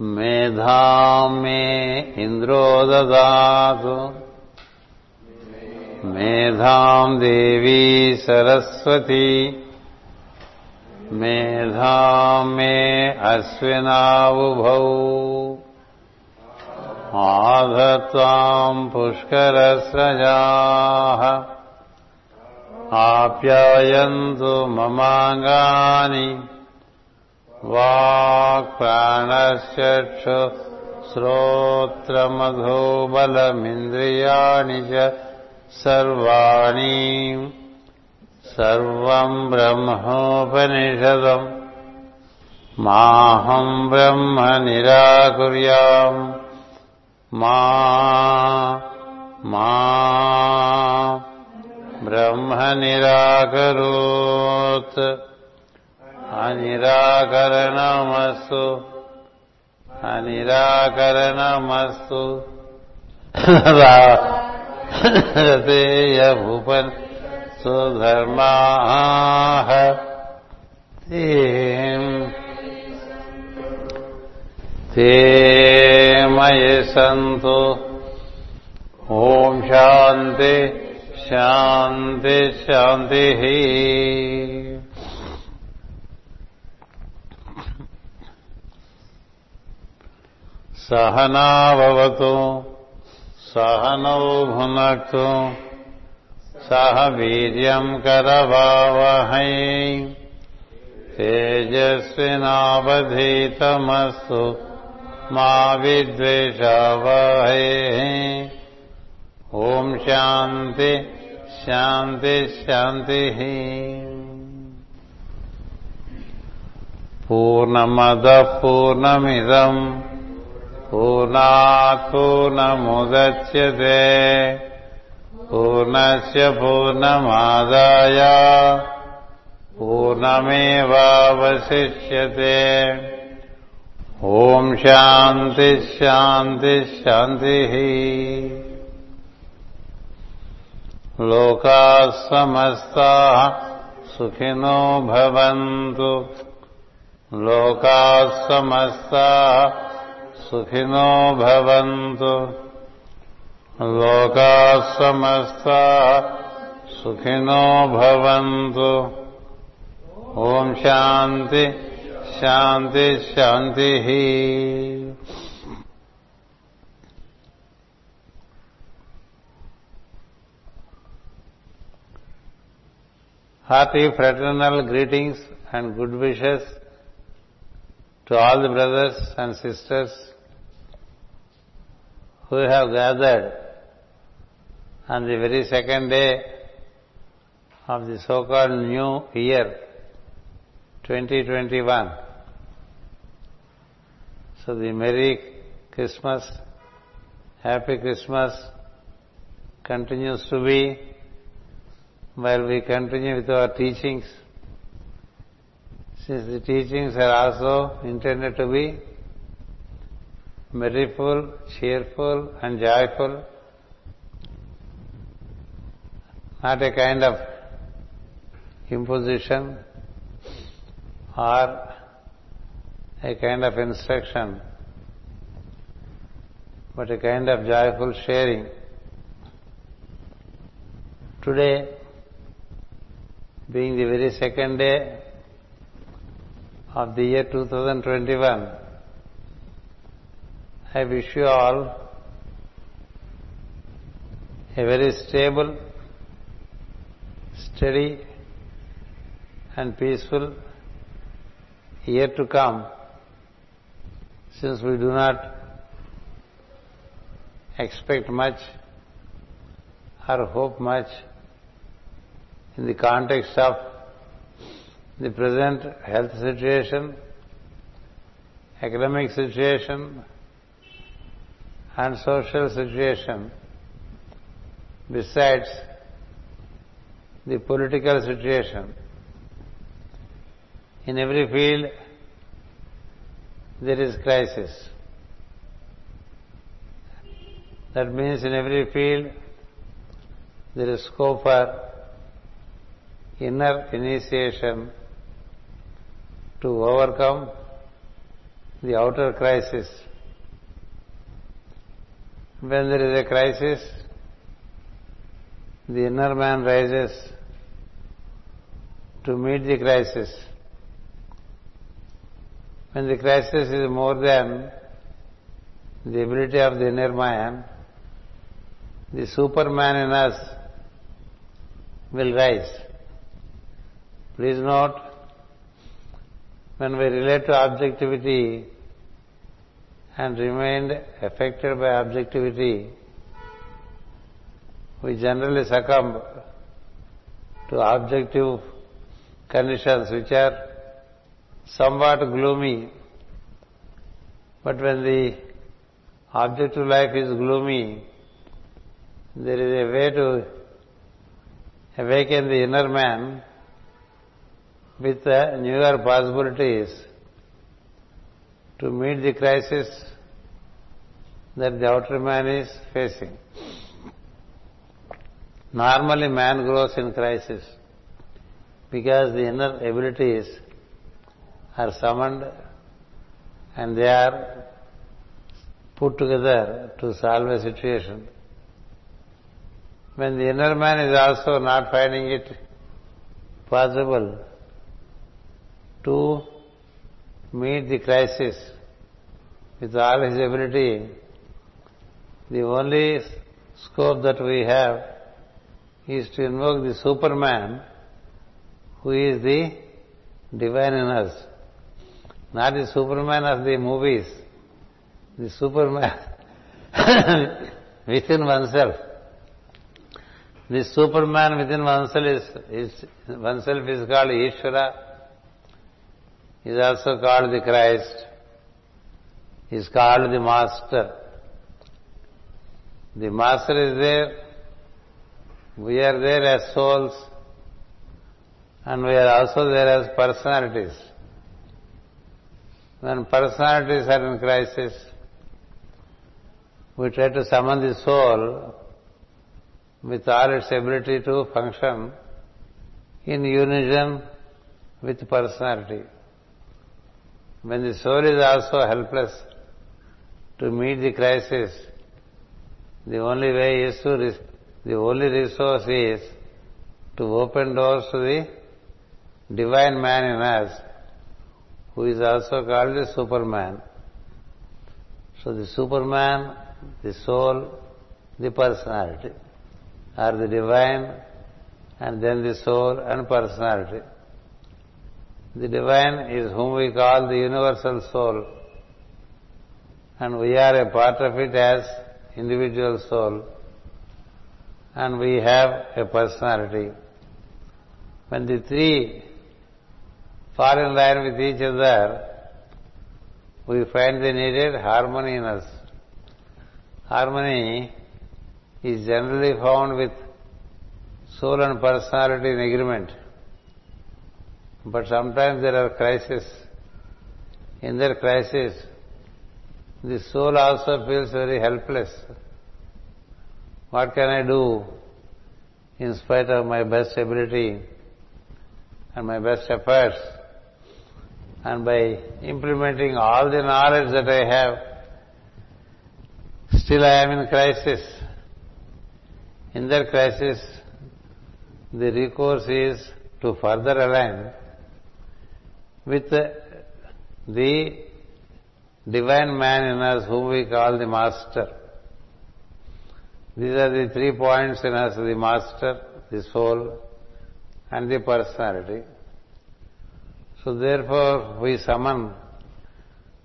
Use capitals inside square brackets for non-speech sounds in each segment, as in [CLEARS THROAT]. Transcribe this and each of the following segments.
मेधाम् मे इन्द्रो ददातु। मेधाम् देवी सरस्वती। मेधाम् मे अश्विनावुभौ। आधत्वाम् पुष्करस्रजाः। आप्यायन्तु ममाङ्गानि वाक्प्राणश्चक्षु श्रोत्रमधोबलमिन्द्रियाणि च सर्वाणि सर्वम् ब्रह्मोपनिषदम् माहम् ब्रह्म निराकुर्याम् मा मा ब्रह्म निराकरोत् अनिराकरणमस्तु अनिराकरणमस्तु रतेय भूपन् सुधर्माः ते मयि सन्तु ॐ शान्ति शान्ति शान्तिः सहनावतु सहनौ भुनक्तु सह वीर्यम् करवावहै। तेजस्विनावधीतमस्तु मा विद्वेषावहै। ॐ शान्ति शान्ति शान्तिः। पूर्णमदः पूर्णमिदम् पूर्णात् पूर्णमुदच्यते पूर्णस्य पूर्णमादाय पूर्णमेवावशिष्यते। ॐ शान्तिः। लोकाः समस्ताः सुखिनो भवन्तु। लोकाः समस्ताः सुखिनो भवन्तु लोकाः समस्ताः सुखिनो भवन्तु ॐ शान्ति शान्ति शान्तिः Hearty fraternal greetings and good wishes to all the brothers and sisters who have gathered on the very second day of the so-called new year 2021. So the Merry Christmas, Happy Christmas continues to be while we continue with our teachings. Since the teachings are also intended to be merriful, cheerful and joyful, not a kind of imposition or a kind of instruction, but a kind of joyful sharing. Today, being the very second day of the year 2021, I wish you all a very stable, steady and peaceful year to come. Since we do not expect much or hope much in the context of the present health situation, economic situation and social situation besides the political situation. In every field there is crisis. That means in every field there is scope for inner initiation to overcome the outer crisis. When there is a crisis, the inner man rises to meet the crisis. When the crisis is more than the ability of the inner man, the superman in us will rise. Please note, when we relate to objectivity and remained affected by objectivity, we generally succumb to objective conditions which are somewhat gloomy. But when the objective life is gloomy, there is a way to awaken the inner man with newer possibilities to meet the crisis that the outer man is facing. Normally man grows in crisis because the inner abilities are summoned and they are put together to solve a situation. When the inner man is also not finding it possible to meet the crisis with all his ability, the only scope that we have is to invoke the Superman who is the divine in us. Not the Superman of the movies, the Superman [LAUGHS] within oneself. The Superman within oneself is, is, oneself is called Ishvara, is also called the Christ, is called the Master. The Master is there, we are there as souls, and we are also there as personalities. When personalities are in crisis, we try to summon the soul with all its ability to function in unison with personality. When the soul is also helpless to meet the crisis, the only way is to, the only resource is to open doors to the divine man in us, who is also called the Superman. So the Superman, the soul, the personality, are the divine and then the soul and personality. The divine is whom we call the universal soul and we are a part of it as individual soul and we have a personality. When the three fall in line with each other, we find the needed harmony in us. Harmony is generally found with soul and personality in agreement. But sometimes there are crises. In their crisis, the soul also feels very helpless. What can I do in spite of my best ability and my best efforts? and by implementing all the knowledge that I have, still I am in crisis. In that crisis, the recourse is to further align with the divine man in us whom we call the master. These are the three points in us, the master, the soul and the personality. So therefore we summon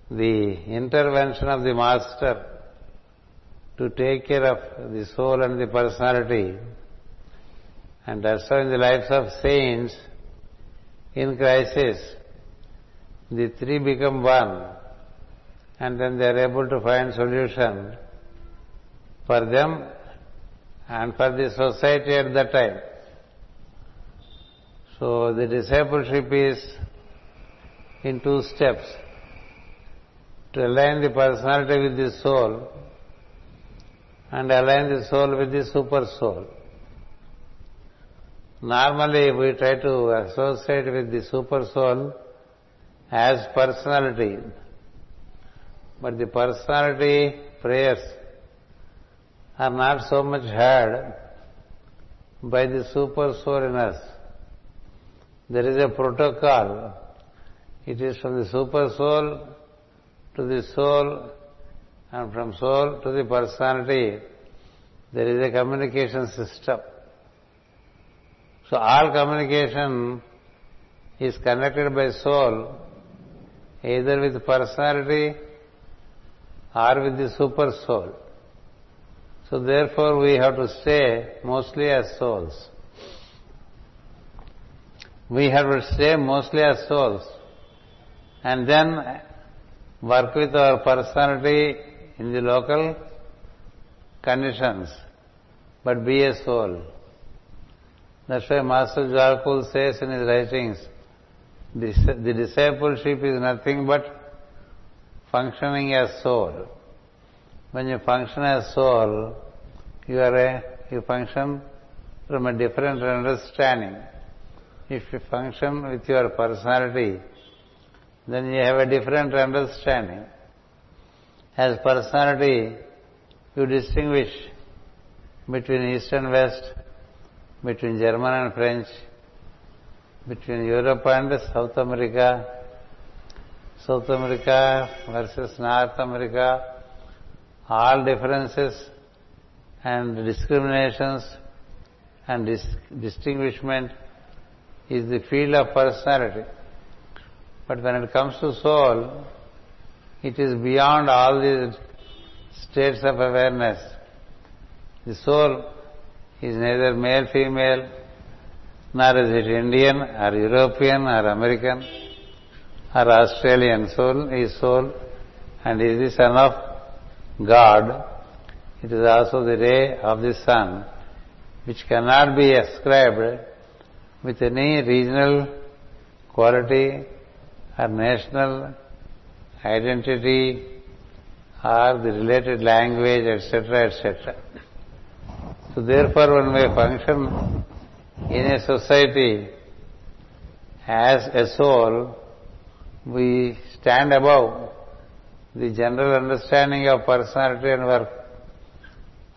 the intervention of the Master to take care of the soul and the personality. And that's how in the lives of saints, in crisis, the three become one and then they are able to find solution for them and for the society at that time. So the discipleship is in two steps to align the personality with the soul and align the soul with the super soul. Normally we try to associate with the super soul as personality But the personality prayers are not so much heard by the super soul in us. There is a protocol. It is from the super soul to the soul and from soul to the personality. There is a communication system. So all communication is connected by soul either with personality or with the super soul. So therefore we have to stay mostly as souls. We have to stay mostly as souls and then work with our personality in the local conditions, but be a soul. That's why Master Djwhal Khul says in his writings, the discipleship is nothing but functioning as soul. When you function as soul, you are a, you function from a different understanding. If you function with your personality, then you have a different understanding. As personality, you distinguish between East and West, between German and French, between Europe and South America, South America versus North America, all differences and discriminations and dis- distinguishment is the field of personality. But when it comes to soul, it is beyond all these states of awareness. The soul is neither male, female, nor is it Indian or European or American or Australian. Soul is soul and is the son of God. It is also the ray of the sun, which cannot be ascribed with any regional quality or national identity or the related language, etc., etc. So therefore, when we function in a society as a soul, we stand above the general understanding of personality and work.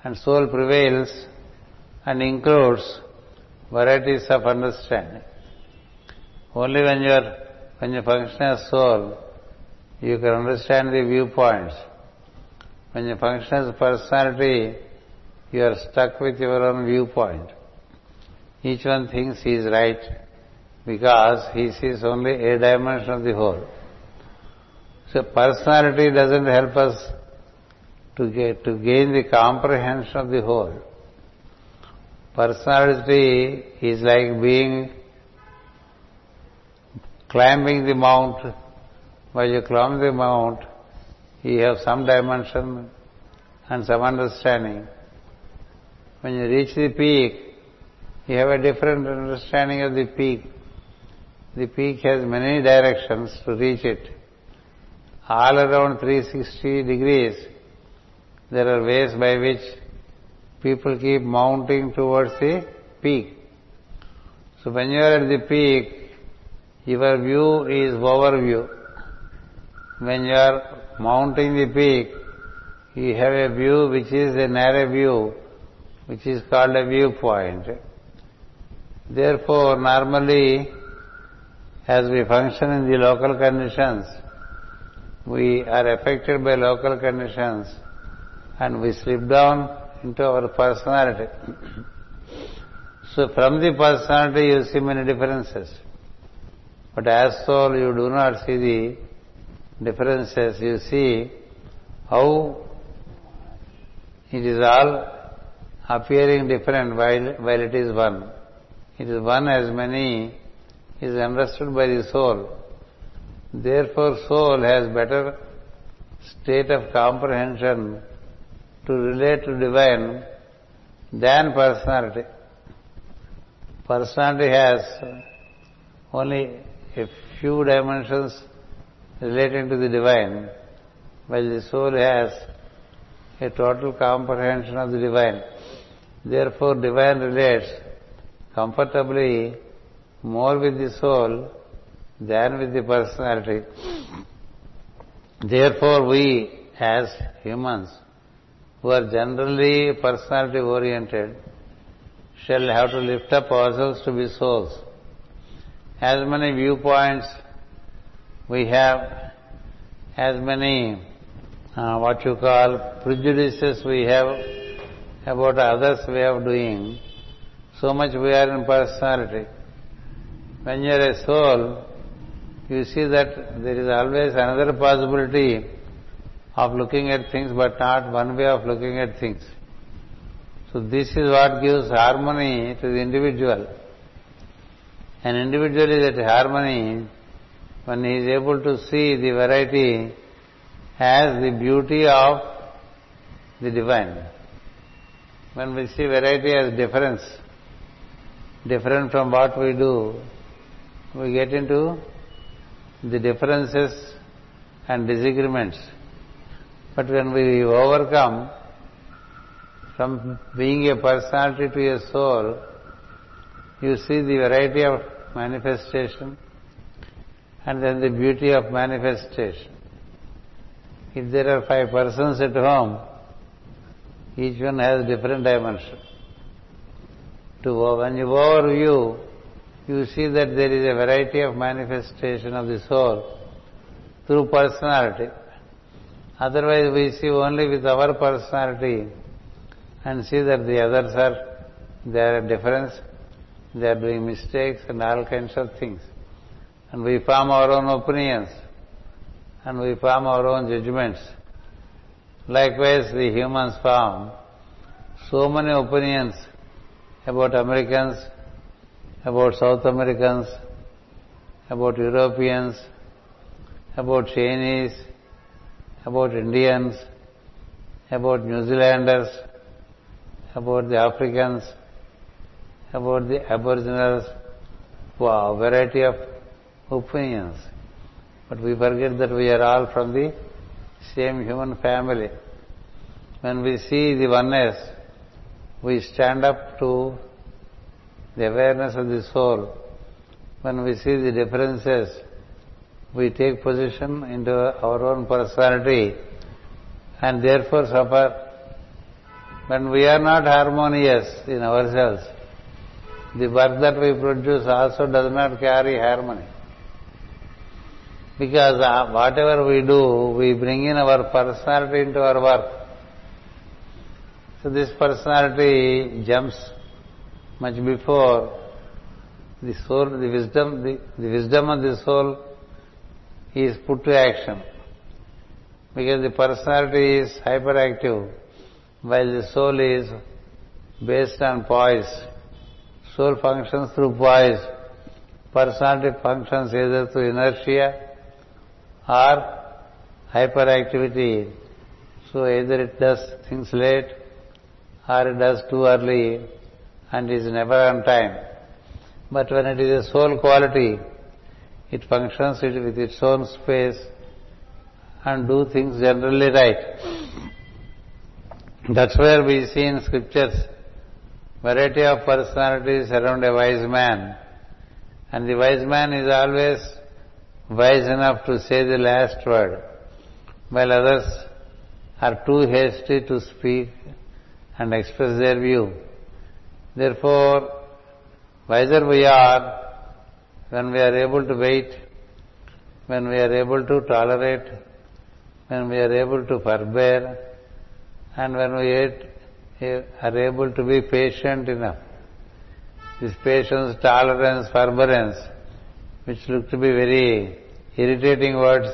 And soul prevails and includes varieties of understanding. Only when you are when you function as soul, you can understand the viewpoints. When you function as personality, you are stuck with your own viewpoint. Each one thinks he is right because he sees only a dimension of the whole. So personality doesn't help us to get to gain the comprehension of the whole. Personality is like being climbing the mount. While you climb the mount, you have some dimension and some understanding. When you reach the peak, you have a different understanding of the peak. The peak has many directions to reach it. All around 360 degrees, there are ways by which people keep mounting towards the peak. So when you are at the peak, your view is overview. When you are mounting the peak, you have a view which is a narrow view, which is called a viewpoint. Therefore, normally, as we function in the local conditions, we are affected by local conditions and we slip down into our personality. [CLEARS THROAT] so from the personality you see many differences. But as soul you do not see the differences. You see how it is all appearing different while, while it is one. It is one as many is understood by the soul. Therefore, soul has better state of comprehension to relate to divine than personality. Personality has only a few dimensions relating to the divine, while the soul has a total comprehension of the divine. Therefore, divine relates comfortably more with the soul than with the personality. Therefore, we as humans who are generally personality oriented shall have to lift up ourselves to be souls. As many viewpoints we have, as many uh, what you call prejudices we have about others' way of doing, so much we are in personality. When you are a soul, you see that there is always another possibility of looking at things but not one way of looking at things. So this is what gives harmony to the individual. An individual is at harmony when he is able to see the variety as the beauty of the divine. When we see variety as difference, different from what we do, we get into the differences and disagreements. But when we overcome from being a personality to a soul, you see the variety of manifestation and then the beauty of manifestation. If there are five persons at home, each one has different dimension. To when you overview, you see that there is a variety of manifestation of the soul through personality. Otherwise, we see only with our personality and see that the others are, they are a difference, they are doing mistakes and all kinds of things. And we form our own opinions and we form our own judgments. Likewise, the humans form so many opinions about Americans, about South Americans, about Europeans, about Chinese, about Indians, about New Zealanders, about the Africans, about the Aboriginals, wow, variety of opinions. But we forget that we are all from the same human family. When we see the oneness, we stand up to the awareness of the soul. When we see the differences, we take position into our own personality and therefore suffer. When we are not harmonious in ourselves, the work that we produce also does not carry harmony. Because uh, whatever we do, we bring in our personality into our work. So this personality jumps much before the soul, the wisdom, the, the wisdom of the soul is put to action. Because the personality is hyperactive, while the soul is based on poise. Soul functions through poise. Personality functions either through inertia or hyperactivity. So either it does things late or it does too early and is never on time. But when it is a soul quality, it functions with its own space and do things generally right. That's where we see in scriptures variety of personalities around a wise man. And the wise man is always wise enough to say the last word, while others are too hasty to speak and express their view. Therefore, wiser we are when we are able to wait, when we are able to tolerate, when we are able to forbear, and when we eh, are able to be patient enough. This patience, tolerance, forbearance which look to be very irritating words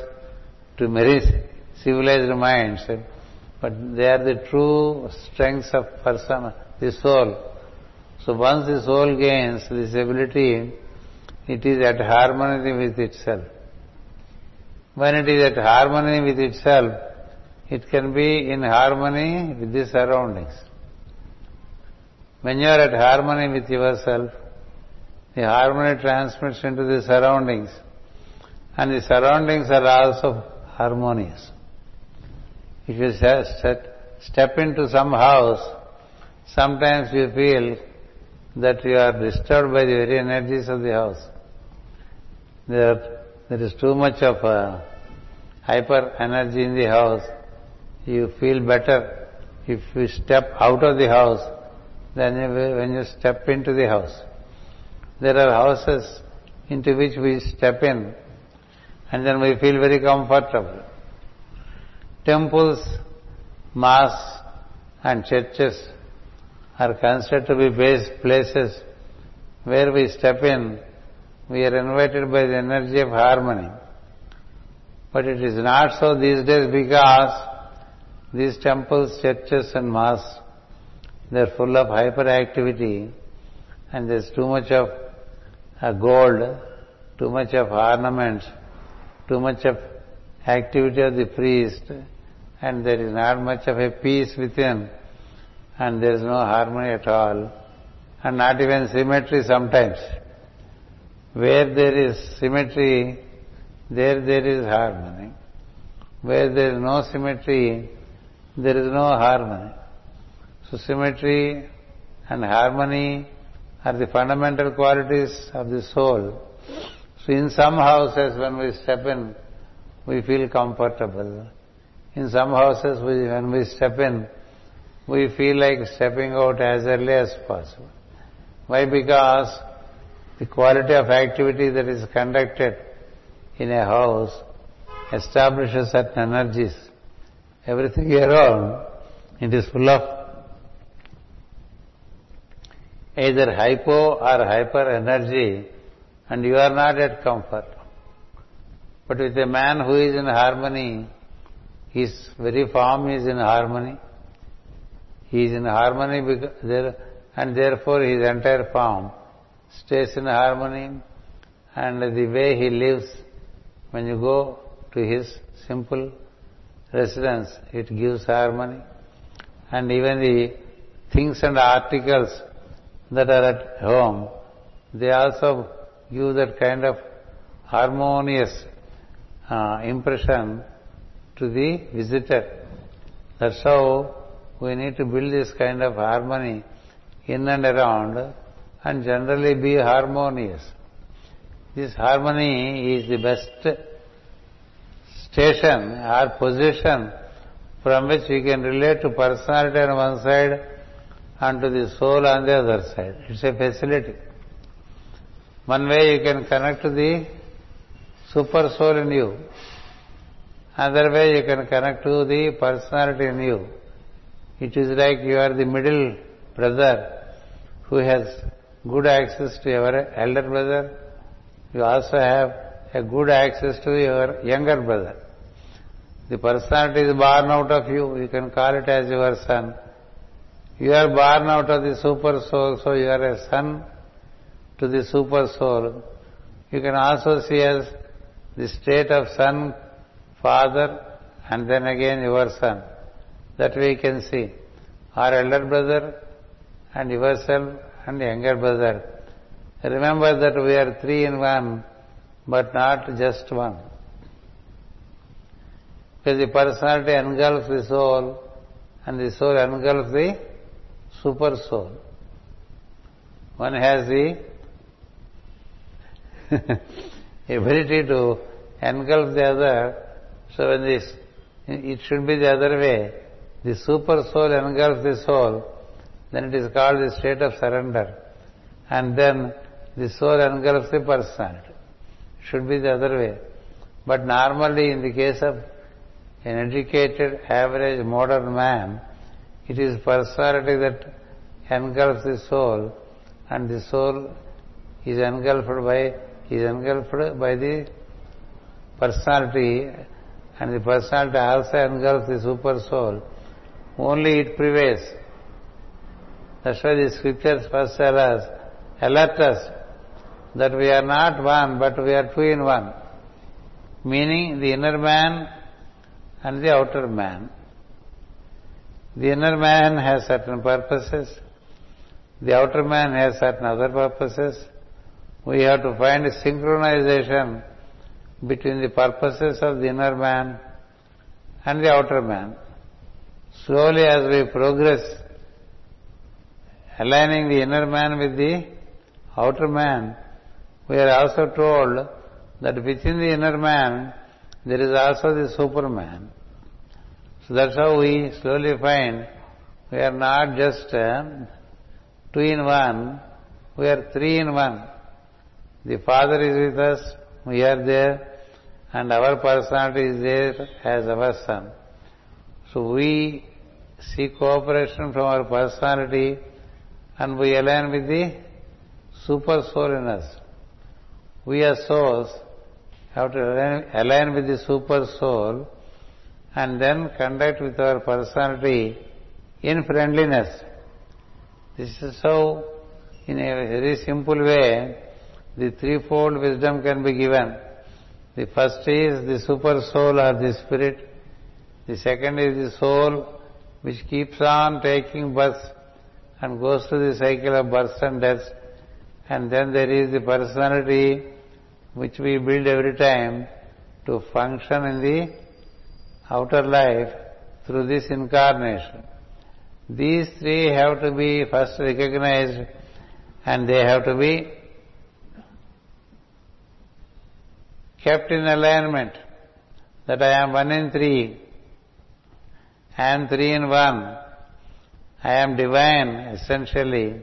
to many civilized minds, eh, but they are the true strengths of person, the soul. So once the soul gains this ability, it is at harmony with itself. When it is at harmony with itself, it can be in harmony with the surroundings. When you are at harmony with yourself, the harmony transmits into the surroundings and the surroundings are also harmonious. If you step into some house, sometimes you feel that you are disturbed by the very energies of the house. There, there is too much of uh, hyper energy in the house, you feel better if you step out of the house than when you step into the house. There are houses into which we step in and then we feel very comfortable. Temples, mosques and churches are considered to be base places where we step in, we are invited by the energy of harmony. But it is not so these days because these temples, churches and mosques, they're full of hyperactivity and there's too much of uh, gold, too much of ornaments, too much of activity of the priest and there is not much of a peace within and there is no harmony at all and not even symmetry sometimes. Where there is symmetry, there there is harmony. Where there is no symmetry, there is no harmony. So symmetry and harmony are the fundamental qualities of the soul. So in some houses when we step in, we feel comfortable. In some houses when we step in, we feel like stepping out as early as possible. Why? Because the quality of activity that is conducted in a house establishes certain energies. Everything around, it is full of either hypo or hyper energy and you are not at comfort. But with a man who is in harmony, his very form is in harmony. He is in harmony and therefore his entire form stays in harmony and the way he lives, when you go to his simple residence, it gives harmony. And even the things and articles that are at home, they also give that kind of harmonious uh, impression to the visitor. That's how we need to build this kind of harmony in and around and generally be harmonious. This harmony is the best station or position from which we can relate to personality on one side and to the soul on the other side. It's a facility. One way you can connect to the super soul in you. Other way you can connect to the personality in you. It is like you are the middle brother who has good access to your elder brother. You also have a good access to your younger brother. The personality is born out of you. You can call it as your son. You are born out of the super soul, so you are a son to the super soul. You can also see as the state of son, father, and then again your son. That you can see. Our elder brother and yourself and younger brother. Remember that we are three in one, but not just one. Because the personality engulfs the soul, and the soul engulfs the super soul. One has the [LAUGHS] ability to engulf the other, so when this, it should be the other way. The super soul engulfs the soul, then it is called the state of surrender. And then the soul engulfs the personality. It should be the other way. But normally in the case of an educated, average, modern man, it is personality that engulfs the soul and the soul is engulfed by is engulfed by the personality and the personality also engulfs the super soul. Only it prevails. That's why the scriptures first tell us, alert us that we are not one, but we are two in one. Meaning the inner man and the outer man. The inner man has certain purposes. The outer man has certain other purposes. We have to find synchronization between the purposes of the inner man and the outer man. Slowly as we progress aligning the inner man with the outer man, we are also told that within the inner man there is also the Superman. So that's how we slowly find we are not just two in one, we are three in one. The Father is with us, we are there, and our personality is there as our Son. So we seek cooperation from our personality and we align with the super soul in us. We as souls have to align, align with the super soul and then conduct with our personality in friendliness. This is how, in a very simple way, the threefold wisdom can be given. The first is the super soul or the spirit. The second is the soul which keeps on taking birth and goes through the cycle of birth and death. And then there is the personality which we build every time to function in the outer life through this incarnation. These three have to be first recognized and they have to be kept in alignment that I am one in three, I am three in one, I am divine essentially,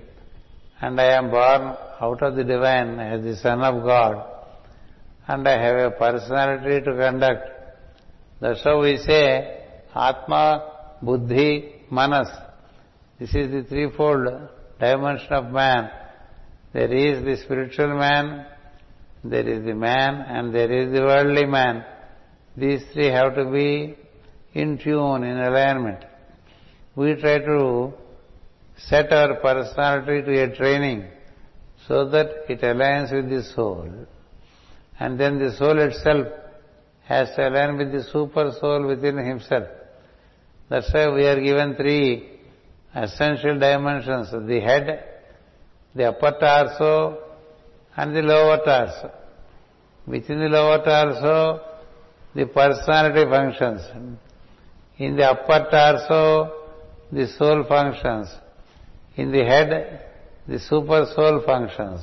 and I am born out of the divine as the Son of God, and I have a personality to conduct. That's how we say Atma, Buddhi, Manas. This is the threefold dimension of man. There is the spiritual man, there is the man, and there is the worldly man. These three have to be in tune, in alignment. We try to set our personality to a training so that it aligns with the soul. And then the soul itself has to align with the super soul within himself. That's why we are given three essential dimensions the head, the upper torso, and the lower torso. Within the lower torso, the personality functions. In the upper torso, the soul functions. In the head, the super soul functions.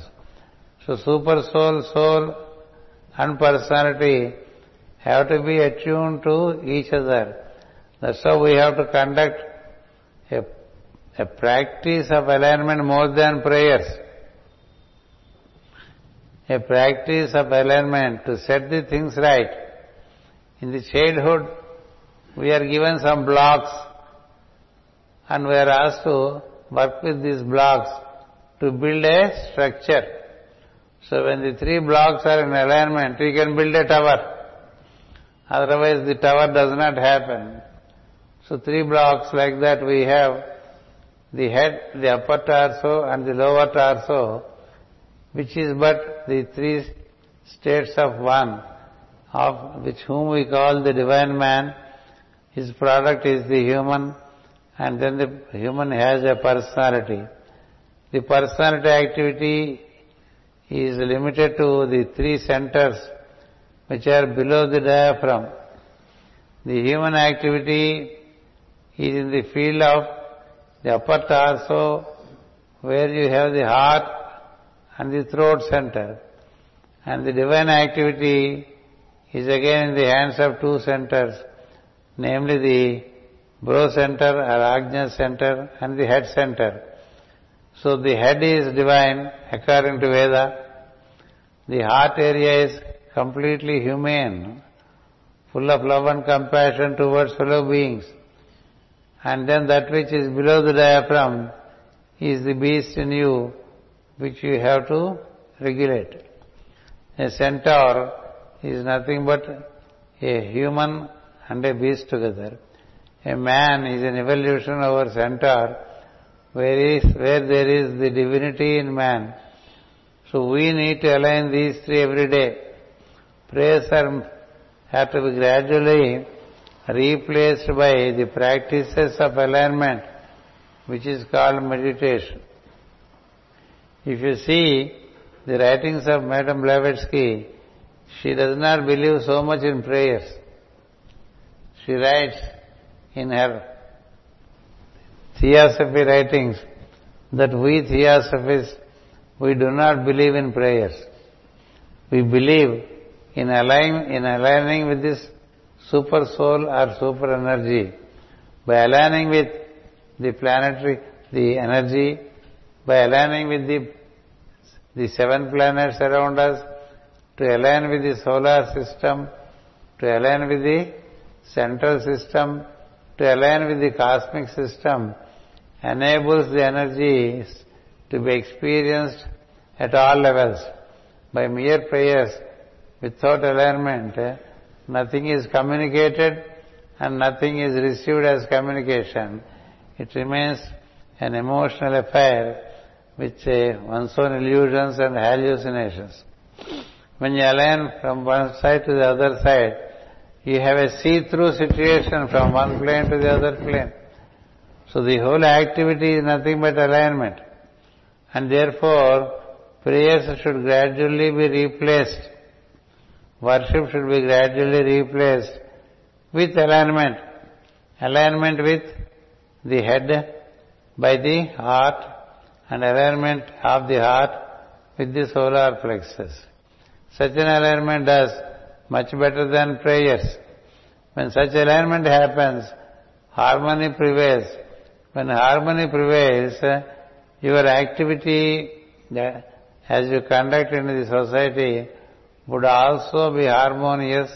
So super soul, soul and personality have to be attuned to each other. That's how we have to conduct a a practice of alignment more than prayers. A practice of alignment to set the things right. In the childhood, we are given some blocks and we are asked to work with these blocks to build a structure. So when the three blocks are in alignment, we can build a tower. Otherwise the tower does not happen. So three blocks like that we have the head, the upper torso and the lower torso, which is but the three states of one, of which whom we call the divine man. His product is the human, and then the human has a personality. The personality activity is limited to the three centers which are below the diaphragm. The human activity is in the field of the upper torso, where you have the heart and the throat center. And the divine activity is again in the hands of two centers, namely the brow center or ajna center and the head center. So the head is divine according to Veda. The heart area is completely humane, full of love and compassion towards fellow beings and then that which is below the diaphragm is the beast in you which you have to regulate. A centaur is nothing but a human and a beast together. A man is an evolution over centaur where, is, where there is the divinity in man. So we need to align these three every day. Prayers are, have to be gradually replaced by the practices of alignment, which is called meditation. If you see the writings of Madame Blavatsky, she does not believe so much in prayers. She writes in her theosophy writings that we theosophists, we do not believe in prayers. We believe in aligning, in aligning with this super soul or super energy, by aligning with the planetary, the energy, by aligning with the, the seven planets around us, to align with the solar system, to align with the central system, to align with the cosmic system, enables the energies to be experienced at all levels. By mere prayers, without alignment, nothing is communicated and nothing is received as communication. It remains an emotional affair with uh, one's own illusions and hallucinations. When you align from one side to the other side, you have a see-through situation from one plane to the other plane. So the whole activity is nothing but alignment. And therefore, prayers should gradually be replaced. Worship should be gradually replaced with alignment. Alignment with the head by the heart and alignment of the heart with the solar plexus. Such an alignment does much better than prayers. When such alignment happens, harmony prevails. When harmony prevails, uh, your activity as you conduct in the society would also be harmonious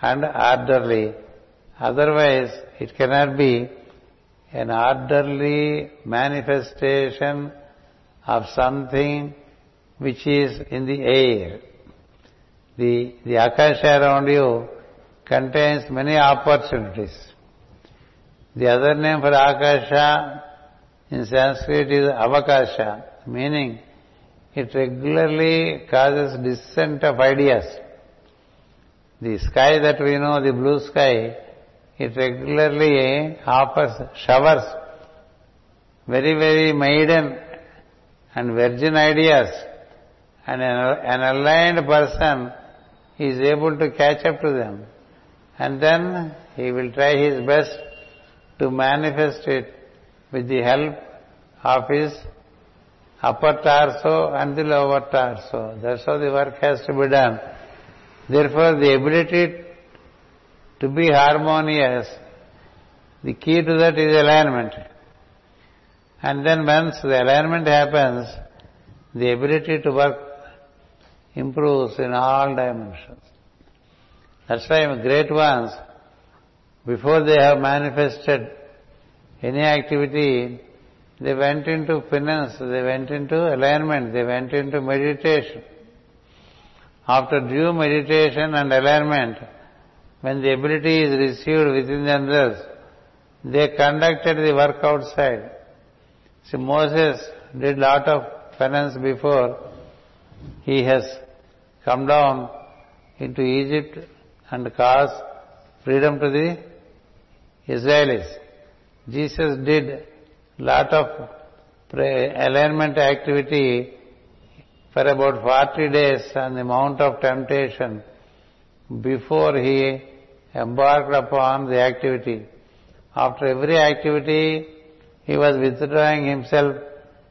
and orderly. Otherwise, it cannot be an orderly manifestation of something which is in the air. The, the akasha around you contains many opportunities. The other name for akasha in Sanskrit is avakasha, meaning it regularly causes descent of ideas. The sky that we know, the blue sky, it regularly offers showers, very, very maiden and virgin ideas. And an aligned person is able to catch up to them. And then he will try his best to manifest it with the help of his upper torso and the lower torso. That's how the work has to be done. Therefore, the ability to be harmonious, the key to that is alignment. And then once the alignment happens, the ability to work improves in all dimensions. That's why great ones, before they have manifested any activity, they went into penance, they went into alignment, they went into meditation. After due meditation and alignment, when the ability is received within themselves, they conducted the work outside. See, Moses did lot of penance before he has come down into Egypt and caused freedom to the Israelis. Jesus did lot of alignment activity for about 40 days on the Mount of Temptation before he embarked upon the activity. After every activity, he was withdrawing himself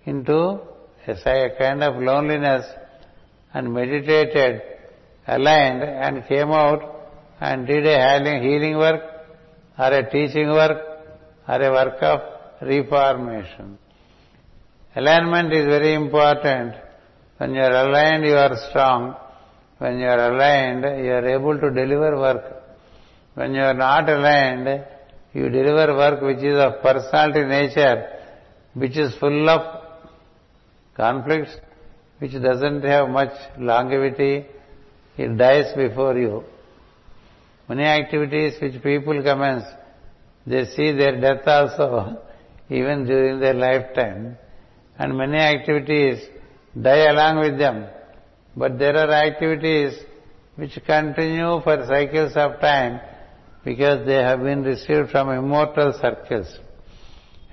into a kind of loneliness and meditated, aligned and came out and did a healing work or a teaching work or a work of reformation. Alignment is very important. When you are aligned, you are strong. When you are aligned, you are able to deliver work. When you are not aligned, you deliver work which is of personality nature, which is full of conflicts, which doesn't have much longevity, it dies before you. Many activities which people commence, they see their death also [LAUGHS] even during their lifetime. And many activities die along with them. But there are activities which continue for cycles of time because they have been received from immortal circles.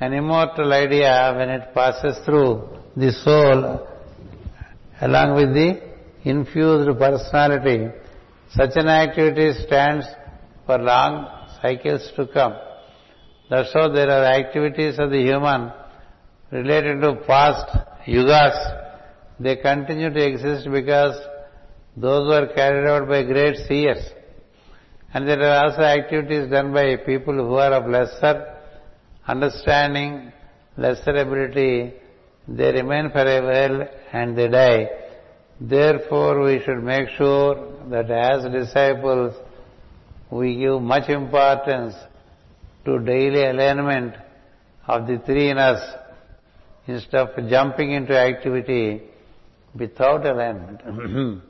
An immortal idea, when it passes through the soul, along with the infused personality, such an activity stands for long cycles to come. That's how there are activities of the human related to past yugas. They continue to exist because those were carried out by great seers. And there are also activities done by people who are of lesser understanding, lesser ability. They remain for a while and they die. Therefore, we should make sure that as disciples, we give much importance to daily alignment of the three in us instead of jumping into activity without alignment. [CLEARS THROAT]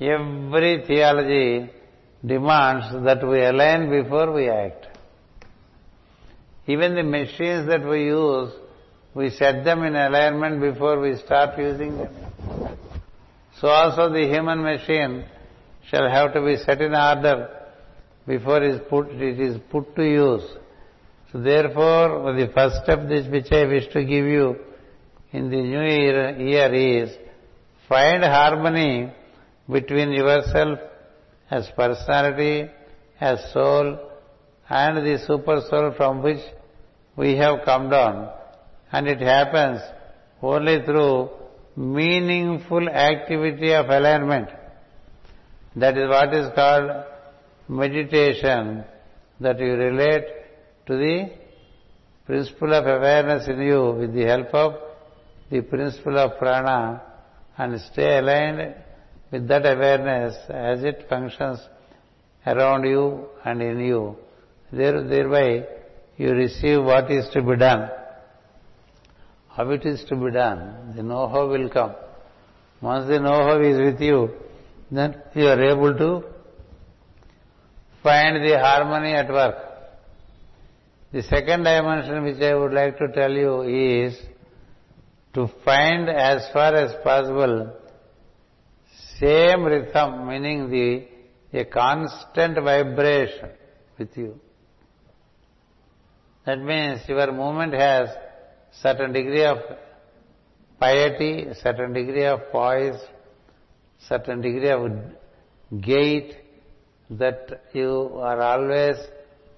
Every theology demands that we align before we act. Even the machines that we use, we set them in alignment before we start using them. So also the human machine shall have to be set in order before it is put, it is put to use. So therefore, the first step which I wish to give you in the new year, year is find harmony between yourself as personality, as soul, and the super soul from which we have come down. And it happens only through meaningful activity of alignment. That is what is called meditation, that you relate to the principle of awareness in you with the help of the principle of prana and stay aligned with that awareness as it functions around you and in you. There, thereby you receive what is to be done. How it is to be done, the know-how will come. Once the know-how is with you, then you are able to find the harmony at work. The second dimension which I would like to tell you is to find as far as possible same rhythm, meaning the a constant vibration with you. That means your movement has certain degree of piety, certain degree of poise, certain degree of gait, that you are always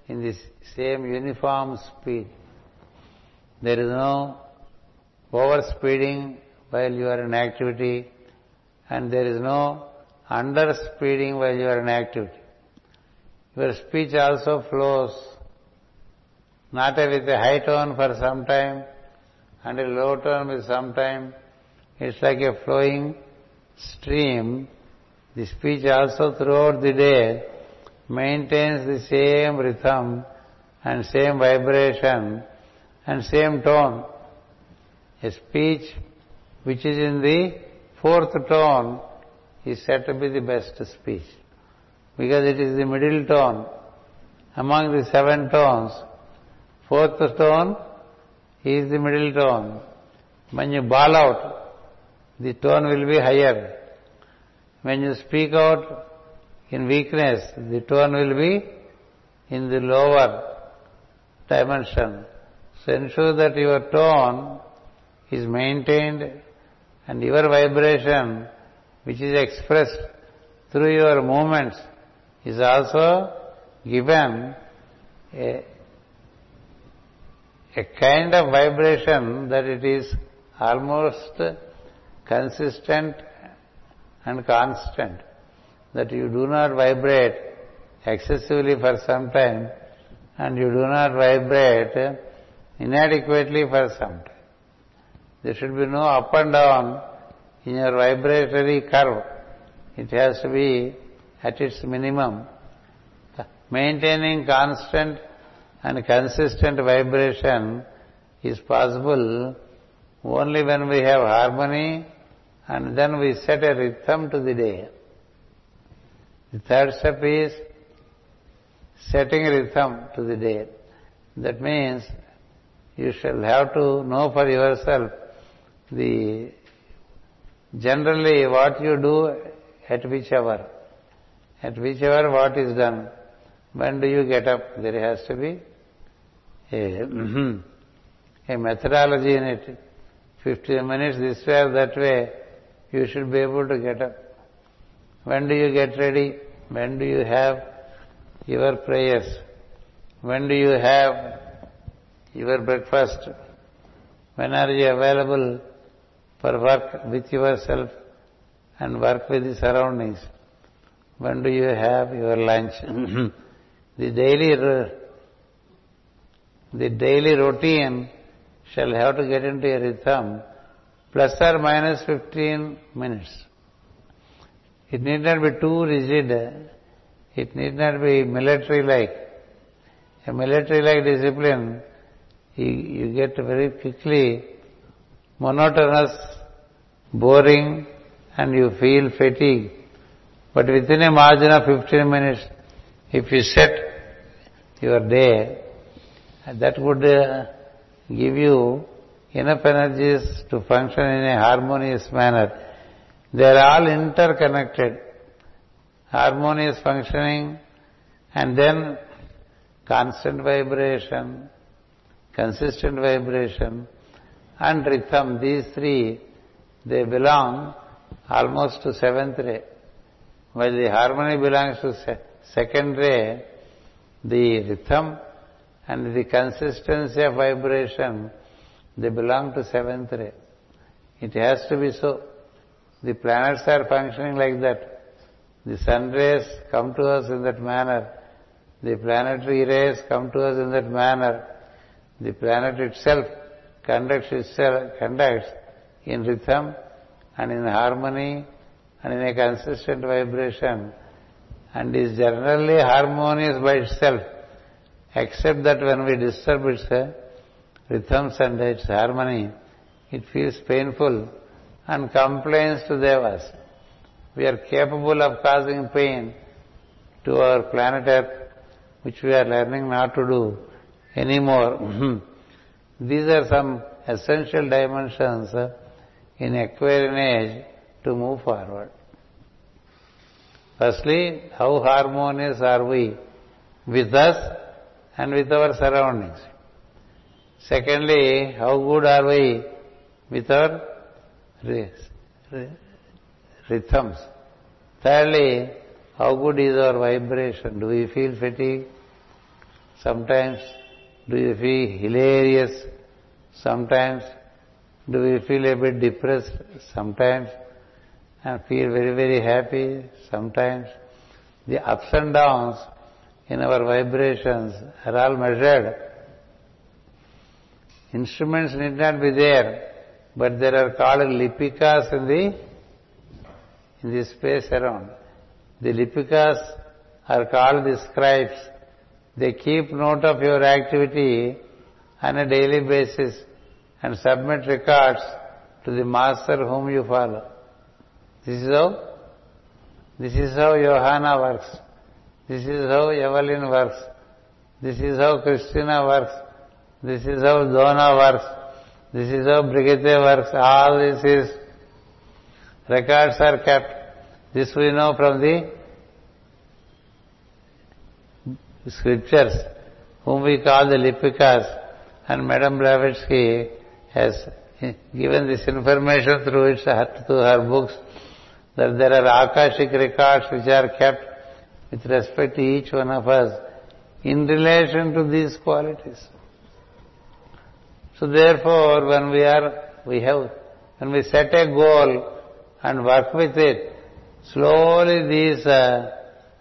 in the same uniform speed. There is no overspeeding while you are in activity and there is no underspeeding while you are in activity. Your speech also flows not with a high tone for some time and a low tone with some time. It's like a flowing stream. The speech also throughout the day maintains the same rhythm and same vibration and same tone. A speech which is in the fourth tone is said to be the best speech because it is the middle tone among the seven tones. Fourth tone is the middle tone. When you bawl out, the tone will be higher. When you speak out in weakness, the tone will be in the lower dimension. So ensure that your tone is maintained and your vibration, which is expressed through your movements, is also given a, kind of vibration that it is almost consistent and constant. That you do not vibrate excessively for some time and you do not vibrate inadequately for some time. There should be no up and down in your vibratory curve. It has to be at its minimum. Maintaining constant and consistent vibration is possible only when we have harmony and then we set a rhythm to the day. The third step is setting rhythm to the day. That means you shall have to know for yourself the generally what you do at which hour. At which hour what is done. When do you get up? There has to be a, mm-hmm, a methodology in it. 15 minutes this way that way, you should be able to get up. When do you get ready? When do you have your prayers? When do you have your breakfast? When are you available for work with yourself and work with the surroundings. When do you have your lunch? Mm-hmm. [LAUGHS] the daily the daily routine shall have to get into a rhythm plus or minus 15 minutes. It need not be too rigid. It need not be military-like. A military-like discipline, you, you get very quickly monotonous, boring, and you feel fatigue. But within a margin of 15 minutes, if you set your day, that would uh, give you enough energies to function in a harmonious manner. They are all interconnected. Harmonious functioning and then constant vibration, consistent vibration and rhythm. These three, they belong almost to seventh ray. While the harmony belongs to second ray, the rhythm and the consistency of vibration, they belong to seventh ray. It has to be so. The planets are functioning like that. The sun rays come to us in that manner. The planetary rays come to us in that manner. The planet itself conducts itself, conducts in rhythm and in harmony and in a consistent vibration and is generally harmonious by itself except that when we disturb its uh, rhythms and its harmony, it feels painful and complains to Devas. We are capable of causing pain to our planet Earth, which we are learning not to do anymore. [CLEARS THROAT] These are some essential dimensions in Aquarian age to move forward. Firstly, how harmonious are we with us and with our surroundings. Secondly, how good are we with our rhythms. Thirdly, how good is our vibration? Do we feel fatigue? Sometimes do you feel hilarious? Sometimes do we feel a bit depressed? Sometimes and feel very, very happy? Sometimes the ups and downs in our vibrations are all measured. Instruments need not be there, but there are called lipikas in the in the space around. The lipikas are called the scribes. They keep note of your activity on a daily basis and submit records to the master whom you follow. This is how this is how Johanna works. This is how Evelyn works. This is how Christina works. This is how Donna works. This is how Brigitte works. All this is records are kept. This we know from the scriptures, whom we call the Lipikas, and Madame Blavatsky has given this information through its to her books that there are Akashic records which are kept with respect to each one of us in relation to these qualities. So therefore, when we are, we have, when we set a goal and work with it, slowly these uh,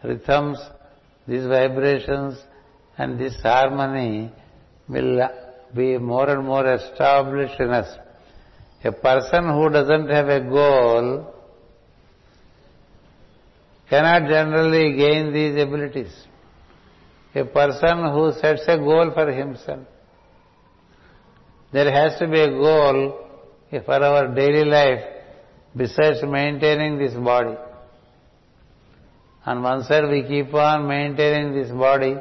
rhythms, these vibrations and this harmony will be more and more established in us. A person who doesn't have a goal cannot generally gain these abilities. A person who sets a goal for himself, there has to be a goal for our daily life besides maintaining this body. On one side we keep on maintaining this body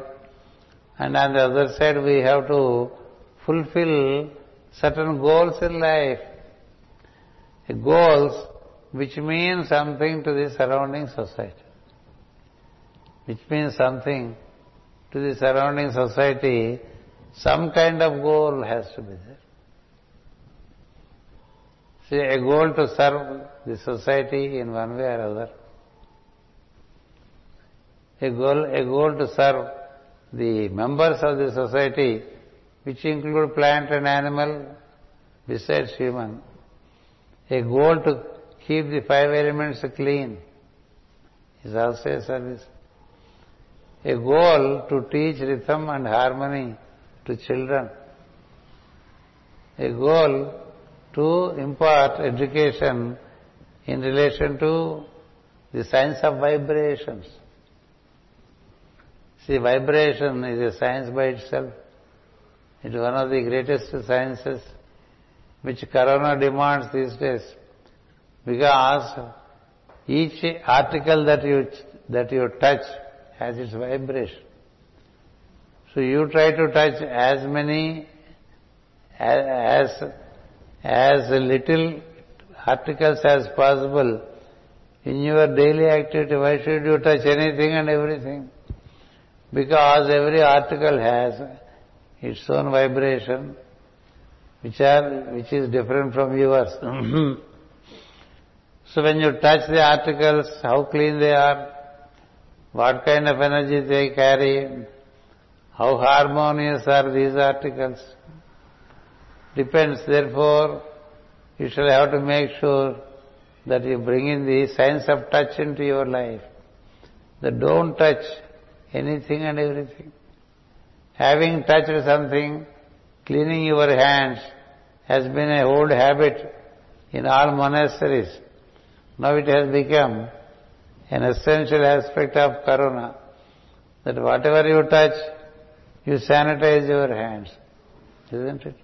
and on the other side we have to fulfill certain goals in life. Goals which means something to the surrounding society. Which means something to the surrounding society, some kind of goal has to be there. See, a goal to serve the society in one way or other. A goal, a goal to serve the members of the society, which include plant and animal, besides human. A goal to keep the five elements clean is also a service. A goal to teach rhythm and harmony to children. A goal to impart education in relation to the science of vibrations. See, vibration is a science by itself. It is one of the greatest sciences which Corona demands these days. Because each article that you, that you touch has its vibration. So you try to touch as many, as, as little articles as possible in your daily activity. Why should you touch anything and everything? Because every article has its own vibration, which are which is different from yours. Mm-hmm. so when you touch the articles, how clean they are, what kind of energy they carry, how harmonious are these articles, depends. Therefore, you shall have to make sure that you bring in the sense of touch into your life. That don't touch anything and everything. Having touched something, cleaning your hands has been a old habit in all monasteries. Now it has become an essential aspect of Corona. That whatever you touch, you sanitize your hands. Isn't it?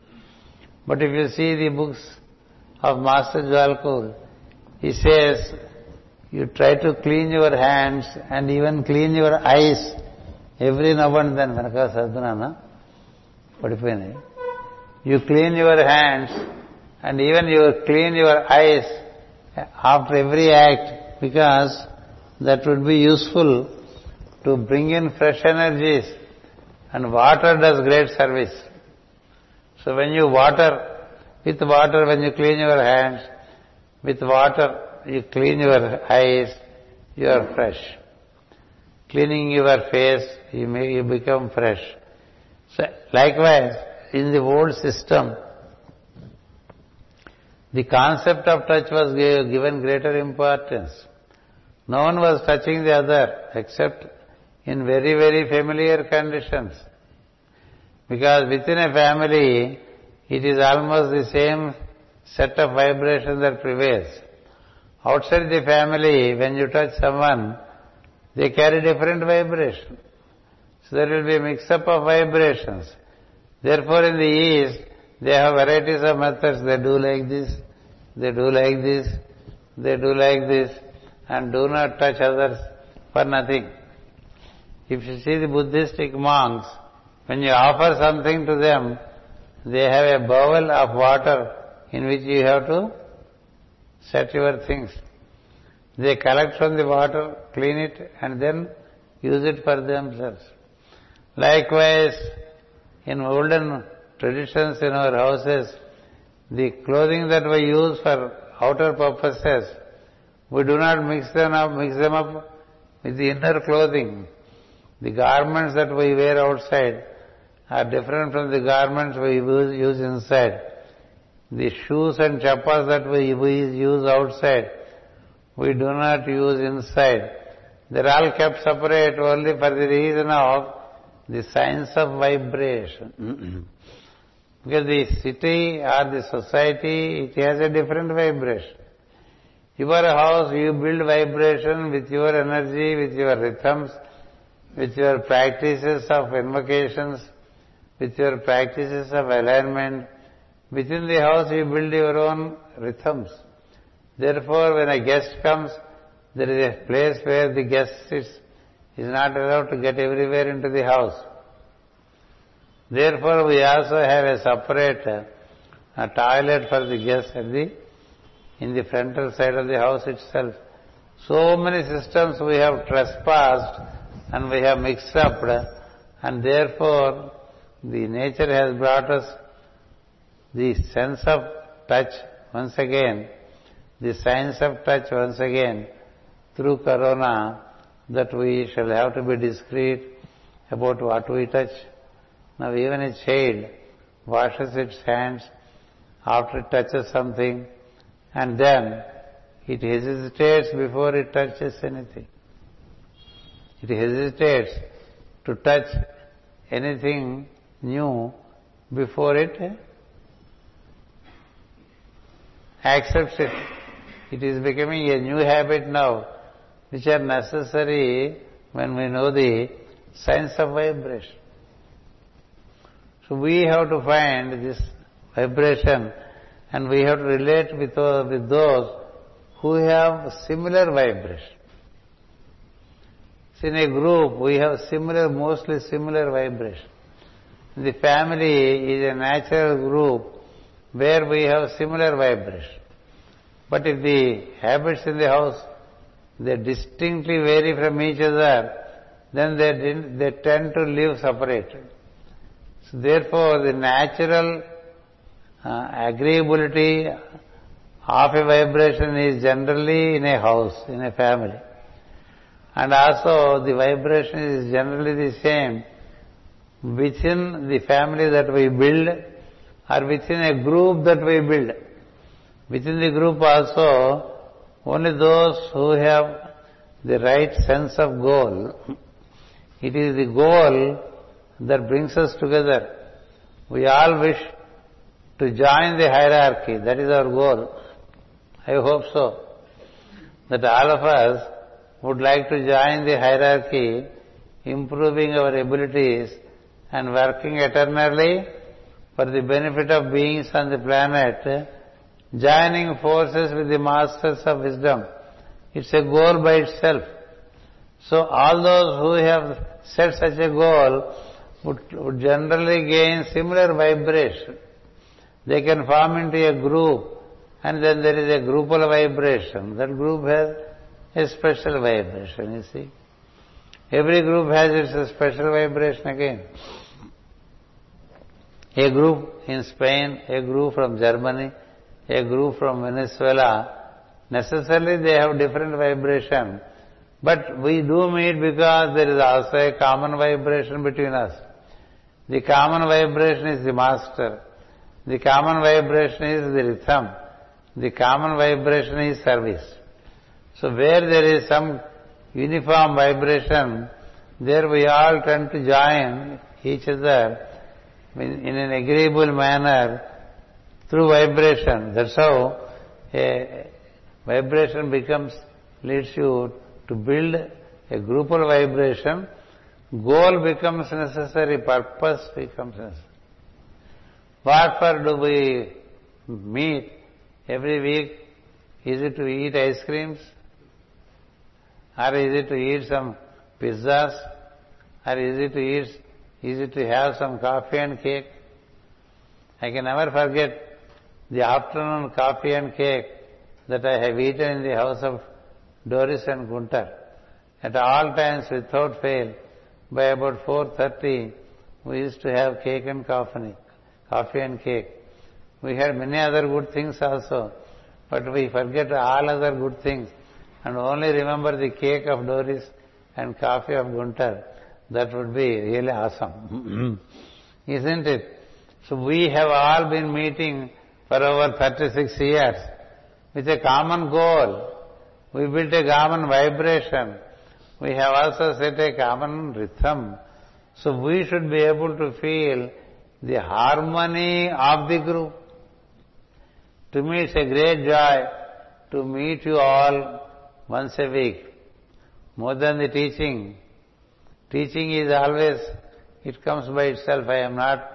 But if you see the books of Master Djwhal Khul, he says, you try to clean your hands and even clean your eyes every now and then వెనక సర్దునానా పడిపోయినాయి you clean your hands and even you clean your eyes after every act because that would be useful to bring in fresh energies and water does great service. So when you water, with water when you clean your hands, with water, you clean your eyes, you are fresh. Cleaning your face, you may you become fresh. So likewise, in the old system, the concept of touch was given greater importance. No one was touching the other except in very, very familiar conditions. Because within a family, it is almost the same set of vibration that prevails. Outside the family, when you touch someone, they carry different vibration. So there will be a mix-up of vibrations. Therefore, in the East, they have varieties of methods. They do like this, they do like this, they do like this, and do not touch others for nothing. If you see the Buddhistic monks, when you offer something to them, they have a bowl of water in which you have to set things. They collect from the water, clean it, and then use it for themselves. Likewise, in olden traditions in our houses, the clothing that we use for outer purposes, we do not mix them up, mix them up with the inner clothing. The garments that we wear outside are different from the garments we use inside the shoes and chappas that we, use outside, we do not use inside. They're all kept separate only for the reason of the science of vibration. [CLEARS THROAT] because the city or the society, it has a different vibration. Your house, you build vibration with your energy, with your rhythms, with your practices of invocations, with your practices of alignment, Within the house you build your own rhythms. Therefore, when a guest comes, there is a place where the guest sits. Is not allowed to get everywhere into the house. Therefore, we also have a separate a toilet for the guests at the in the frontal side of the house itself. So many systems we have trespassed and we have mixed up and therefore the nature has brought us the sense of touch once again, the science of touch once again through corona that we shall have to be discreet about what we touch. Now even a child washes its hands after it touches something and then it hesitates before it touches anything. It hesitates to touch anything new before it accepts it. It is becoming a new habit now, which are necessary when we know the science of vibration. So we have to find this vibration and we have to relate with, uh, with those who have similar vibration. In a group, we have similar, mostly similar vibration. The family is a natural group where we have similar vibration. But if the habits in the house, they distinctly vary from each other, then they, they tend to live separated. So therefore, the natural uh, agreeability of a vibration is generally in a house, in a family. And also the vibration is generally the same within the family that we build or within a group that we build. Within the group also, only those who have the right sense of goal, it is the goal that brings us together. We all wish to join the hierarchy. That is our goal. I hope so. That all of us would like to join the hierarchy, improving our abilities and working eternally for the benefit of beings on the planet, joining forces with the masters of wisdom. It's a goal by itself. So all those who have set such a goal would, would generally gain similar vibration. They can form into a group and then there is a groupal vibration. That group has a special vibration, you see. Every group has its special vibration again. A group in Spain, a group from Germany, a group from Venezuela, necessarily they have different vibration. But we do meet because there is also a common vibration between us. The common vibration is the master. The common vibration is the rhythm. The common vibration is service. So where there is some uniform vibration, there we all tend to join each other in an agreeable manner through vibration. That's how a vibration becomes, leads you to build a groupal vibration. Goal becomes necessary, purpose becomes necessary. What for do we meet every week? Is it to eat ice creams? Or is it to eat some pizzas? Or is it to eat, is it to have some coffee and cake? I can never forget the afternoon coffee and cake that I have eaten in the house of Doris and Gunter. At all times, without fail, by about 4.30, we used to have cake and coffee coffee and cake. We had many other good things also, but we forget all other good things and only remember the cake of Doris and coffee of Gunter. That would be really awesome. [CLEARS THROAT] Isn't it? So we have all been meeting for over 36 years with a common goal. We built a common vibration. We have also set a common rhythm. So we should be able to feel the harmony of the group. To me, it's a great joy to meet you all once a week. More than the teaching. Teaching is always, it comes by itself. I am not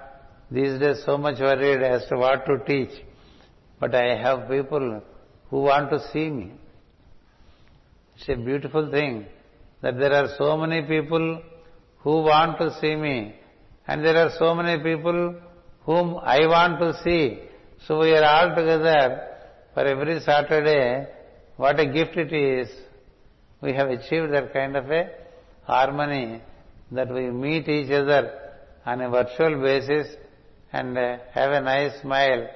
these days so much worried as to what to teach. But I have people who want to see me. It's a beautiful thing that there are so many people who want to see me and there are so many people whom I want to see. So we are all together for every Saturday. What a gift it is. We have achieved that kind of a harmony that we meet each other on a virtual basis and have a nice smile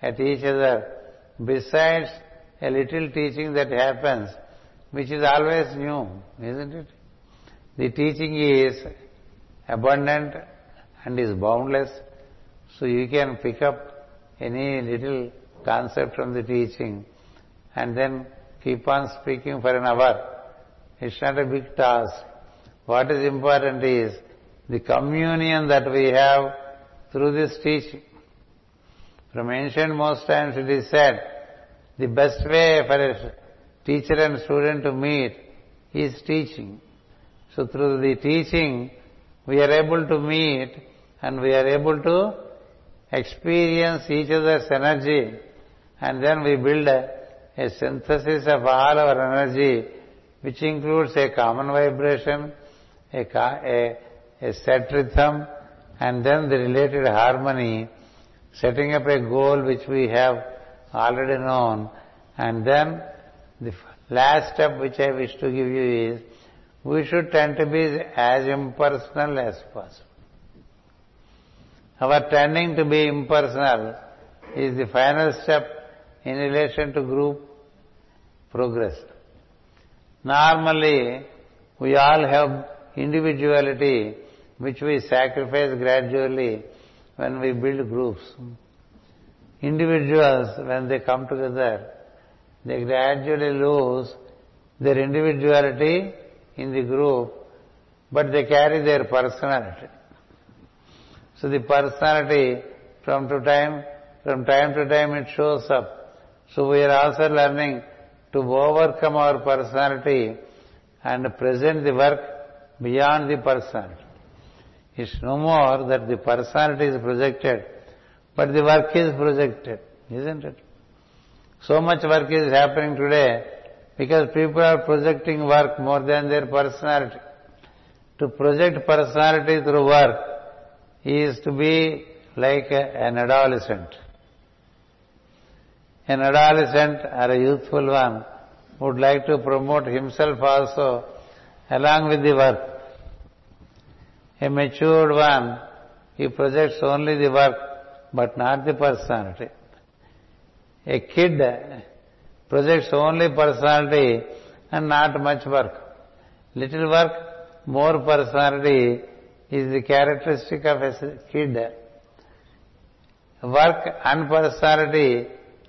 at each other. Besides a little teaching that happens, which is always new, isn't it? The teaching is abundant and is boundless. So you can pick up any little concept from the teaching and then keep on speaking for an hour. It's not a big task. What is important is the communion that we have through this teaching. From ancient most times it is said, the best way for a teacher and student to meet is teaching. So through the teaching, we are able to meet and we are able to experience each other's energy and then we build a, a synthesis of all our energy which includes a common vibration, a, a, a set rhythm and then the related harmony, setting up a goal which we have already known and then the last step which I wish to give you is we should tend to be as impersonal as possible. Our tending to be impersonal is the final step in relation to group progress. Normally, we all have individuality which we sacrifice gradually when we build groups. Individuals, when they come together, they gradually lose their individuality in the group, but they carry their personality. So the personality from to time, from time to time it shows up. So we are also learning to overcome our personality and present the work beyond the personality. It's no more that the personality is projected, but the work is projected, isn't it? So much work is happening today because people are projecting work more than their personality. To project personality through work is to be like an adolescent. An adolescent or a youthful one would like to promote himself also along with the work. A matured one, he projects only the work but not the personality. A kid projects only personality and not much work. Little work, more personality is the characteristic of a kid. Work and personality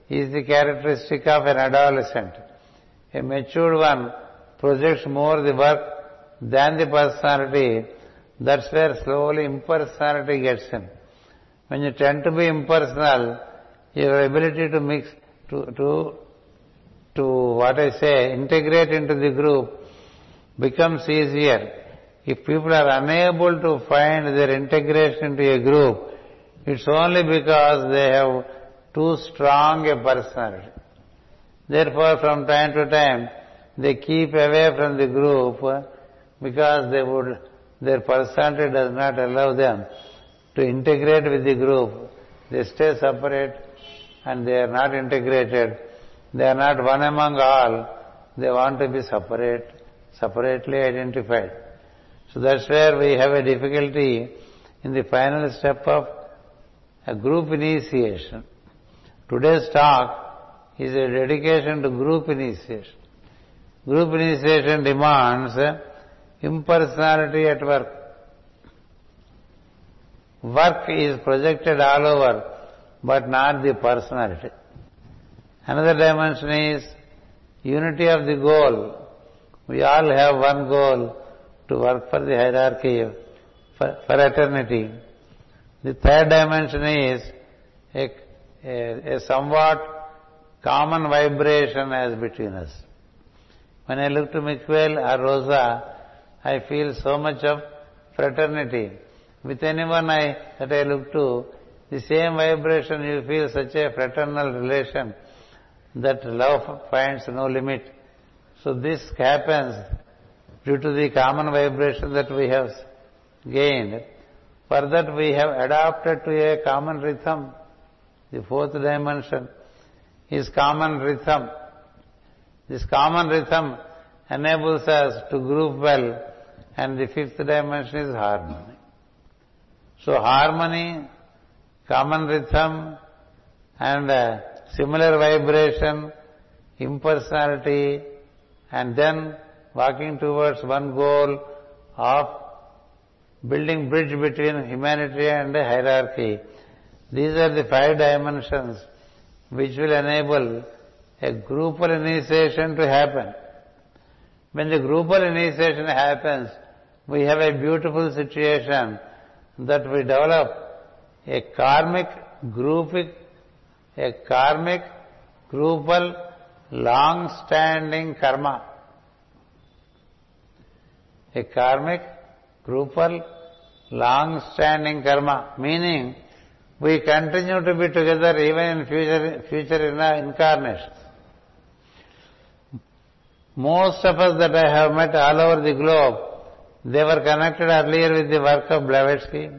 is the characteristic of an adolescent. A matured one projects more the work than the personality. That's where slowly impersonality gets in. When you tend to be impersonal, your ability to mix, to, to, to what I say, integrate into the group becomes easier. If people are unable to find their integration into a group, it's only because they have too strong a personality. Therefore, from time to time, they keep away from the group because they would, their personality does not allow them to integrate with the group. They stay separate and they are not integrated. They are not one among all. They want to be separate, separately identified. So that's where we have a difficulty in the final step of a group initiation. Today's talk is a dedication to group initiation. Group initiation demands impersonality at work. Work is projected all over but not the personality. Another dimension is unity of the goal. We all have one goal to work for the hierarchy, for, eternity. The third dimension is a, somewhat common vibration as between us. When I look to Miquel or I feel so much of fraternity. With anyone I, that I look to, the same vibration you feel such a fraternal relation that love finds no limit. So this happens due to the common vibration that we have gained. For that we have adapted to a common rhythm. The fourth dimension is common rhythm. This common rhythm enables us to group well and the fifth dimension is harmony. So harmony common rhythm and similar vibration, impersonality, and then walking towards one goal of building bridge between humanity and hierarchy. These are the five dimensions which will enable a groupal initiation to happen. When the groupal initiation happens, we have a beautiful situation that we develop a karmic groupic, a karmic groupal long-standing karma. A karmic groupal long-standing karma, meaning we continue to be together even in future, future incarnations. Most of us that I have met all over the globe, they were connected earlier with the work of Blavatsky.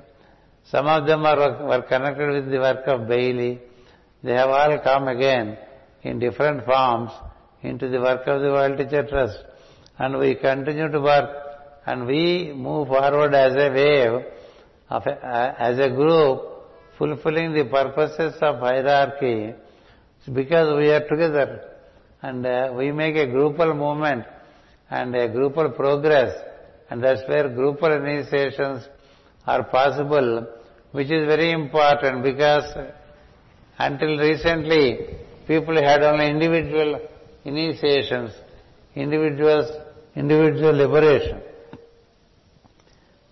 Some of them are, were connected with the work of Bailey. They have all come again in different forms into the work of the World Teacher Trust. And we continue to work and we move forward as a wave, as a group, fulfilling the purposes of hierarchy because we are together and uh, we make a groupal movement and a groupal progress and that's where groupal initiations are possible which is very important because until recently people had only individual initiations, individuals, individual liberation.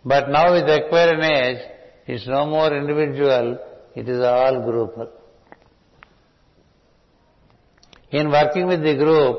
But now with acquired age, it's no more individual, it is all groupal. In working with the group,